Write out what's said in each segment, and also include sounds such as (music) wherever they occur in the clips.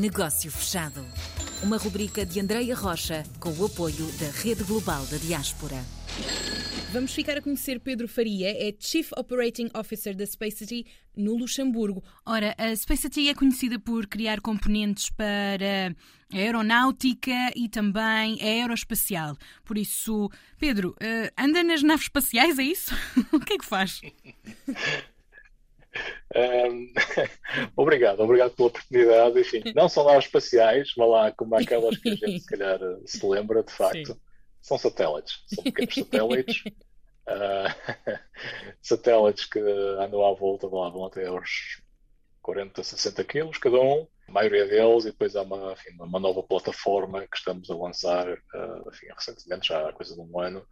Negócio Fechado. Uma rubrica de Andreia Rocha com o apoio da Rede Global da Diaspora. Vamos ficar a conhecer Pedro Faria, é Chief Operating Officer da Spacety no Luxemburgo. Ora, a Spacety é conhecida por criar componentes para a aeronáutica e também a aeroespacial. Por isso, Pedro, uh, anda nas naves espaciais, é isso? (laughs) o que é que faz? Um, (laughs) obrigado, obrigado pela oportunidade. Enfim, não são naves espaciais, vá lá como aquelas que a gente se calhar se lembra, de facto. Sim são satélites, são pequenos satélites. Uh, (laughs) (laughs) satélites que andam à volta, vão, vão até aos 40, 60 quilos cada um, a maioria deles, e depois há uma, enfim, uma nova plataforma que estamos a lançar uh, enfim, recentemente, já há coisa de um ano,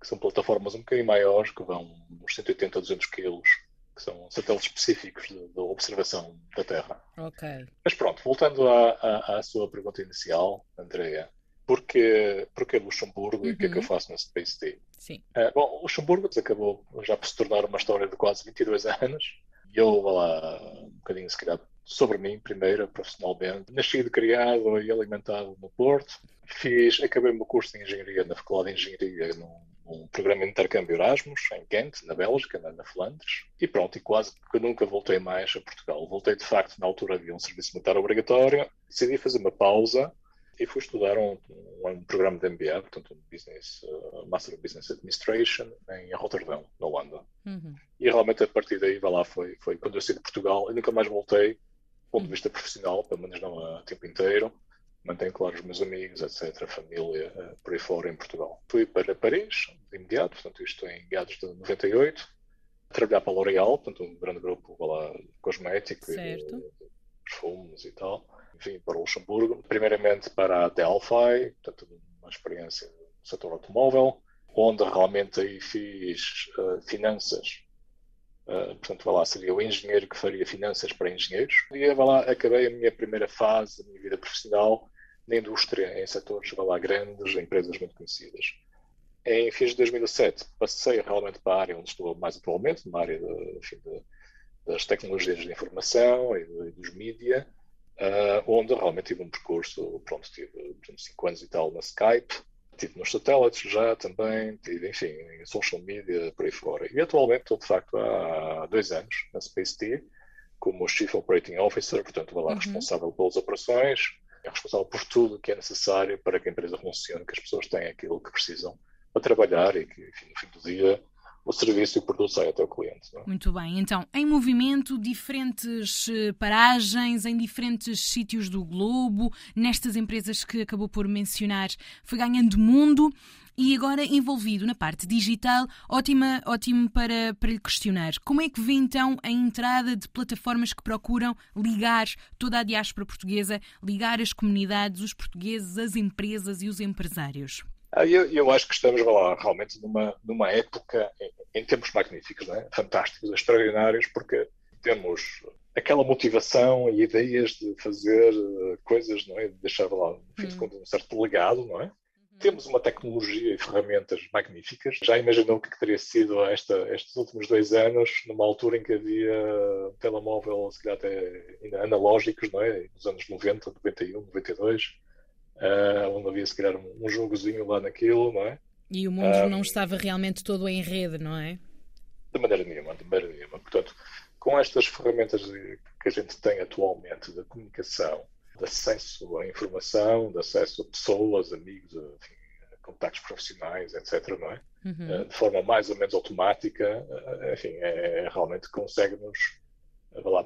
que são plataformas um bocadinho maiores, que vão uns 180 a 200 quilos, que são satélites específicos da observação da Terra. Ok. Mas pronto, voltando à, à, à sua pergunta inicial, Andrea, porque, porque Luxemburgo uhum. e o que é que eu uhum. faço na Space Day? Sim. Uh, bom, Luxemburgo acabou já por se tornar uma história de quase 22 (laughs) anos. E eu vou lá um bocadinho, se calhar, sobre mim primeiro, profissionalmente. Nascido, criado e alimentado no Porto. Fiz, acabei o meu curso de Engenharia na Faculdade de Engenharia num, num programa de intercâmbio Erasmus, em Ghent, na Bélgica, na, na Flandres. E pronto, e quase que nunca voltei mais a Portugal. Voltei, de facto, na altura havia um serviço militar obrigatório. Decidi fazer uma pausa e fui estudar um, um, um, programa de MBA, portanto, um Business, uh, Master of Business Administration, em Rotterdam, na Holanda. Uhum. E realmente a partir daí, vai lá, foi, foi quando eu saí de Portugal, e nunca mais voltei, do ponto de vista profissional, pelo menos não a tempo inteiro. Mantenho, claro, os meus amigos, etc., família, uh, por aí fora em Portugal. Fui para Paris, de imediato, portanto, isto em meados de 98, a trabalhar para a L'Oréal, portanto, um grande grupo lá, cosmético, certo. e, perfumes e tal vim para Luxemburgo, primeiramente para a Delphi, portanto, uma experiência no setor automóvel, onde realmente aí fiz uh, finanças. Uh, portanto, vai lá, seria o engenheiro que faria finanças para engenheiros. E vai lá, acabei a minha primeira fase da minha vida profissional na indústria, em setores vai lá, grandes, empresas muito conhecidas. Em fins de 2007, passei realmente para a área onde estou mais atualmente, na área de, enfim, de, das tecnologias de informação e, de, dos mídia, uh, onde realmente tive um percurso, pronto, tive 5 anos e tal na Skype, tive nos satélites já também, tive, enfim, em social media, por aí fora. E atualmente estou, de facto, há dois anos na Space T, como Chief Operating Officer, portanto, vou lá uhum. responsável pelas operações, é responsável por tudo que é necessário para que a empresa funcione, que as pessoas tenham aquilo que precisam para trabalhar e que, enfim, no fim do dia, o serviço e o produto sai até o cliente. É? Muito bem. Então, em movimento, diferentes eh, paragens, em diferentes sítios do globo, nestas empresas que acabou por mencionar, foi ganhando mundo e agora envolvido na parte digital, ótima, ótimo para, para lhe questionar. Como é que vê então a entrada de plataformas que procuram ligar toda a diáspora portuguesa, ligar as comunidades, os portugueses, as empresas e os empresários? Ah, eu, eu acho que estamos lá, realmente numa, numa época, em, em tempos magníficos, é? fantásticos, extraordinários, porque temos aquela motivação e ideias de fazer uh, coisas, não é? de deixar lá, no fim de um certo legado, não é? Uhum. Temos uma tecnologia e ferramentas magníficas. Já imaginou o que teria sido esta, estes últimos dois anos, numa altura em que havia um telemóvel, se calhar até ainda analógicos, não é? Nos anos 90, 91, 92 uh, onde havia se calhar um, um jogozinho lá naquilo, não é? E o mundo um, não estava realmente todo em rede, não é? De maneira nenhuma, de maneira nenhuma. Portanto, com estas ferramentas que a gente tem atualmente de comunicação, de acesso à informação, de acesso a pessoas, amigos, enfim, contactos profissionais, etc., não é? Uhum. Eh, de forma mais ou menos automática, enfim, é, é realmente consegue-nos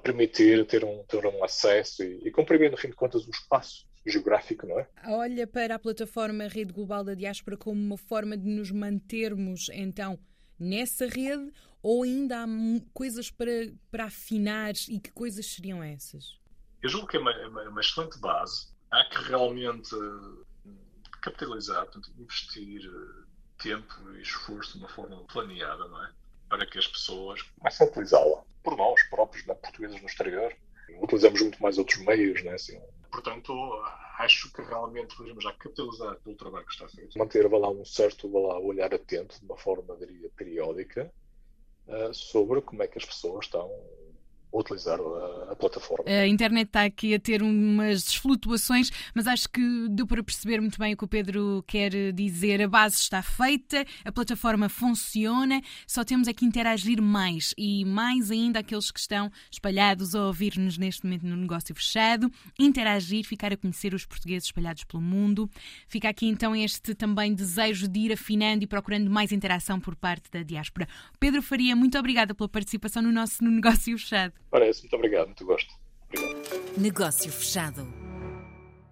permitir ter um, ter um acesso e, e comprimir, no fim de contas, o espaço geográfico, não é? Olha para a plataforma Rede Global da Diáspora como uma forma de nos mantermos, então, nessa rede ou ainda há coisas para, para afinar e que coisas seriam essas? Eu julgo que é uma, uma excelente base. Há que realmente eh, capitalizar, portanto, investir eh, tempo e esforço de uma forma planeada, não é? Para que as pessoas comecem a utilizá-la por nós próprios, né? portugueses no exterior. Utilizamos muito mais outros meios, né? Assim, Portanto, acho que realmente podemos já capitalizar pelo trabalho que está feito. Manter lá, um certo lá, olhar atento, de uma forma, diria, periódica, uh, sobre como é que as pessoas estão utilizar a, a, plataforma. A internet está aqui a ter umas flutuações, mas acho que deu para perceber muito bem o que o Pedro quer dizer. A base está feita, a plataforma funciona, só temos é que interagir mais e mais ainda aqueles que estão espalhados a ouvir-nos neste momento no negócio fechado, interagir, ficar a conhecer os portugueses espalhados pelo mundo. Fica aqui então este também desejo de ir afinando e procurando mais interação por parte da diáspora. Pedro Faria, muito obrigada pela participação no nosso no negócio fechado. Parece, muito obrigado, muito gosto. Obrigado. Negócio fechado.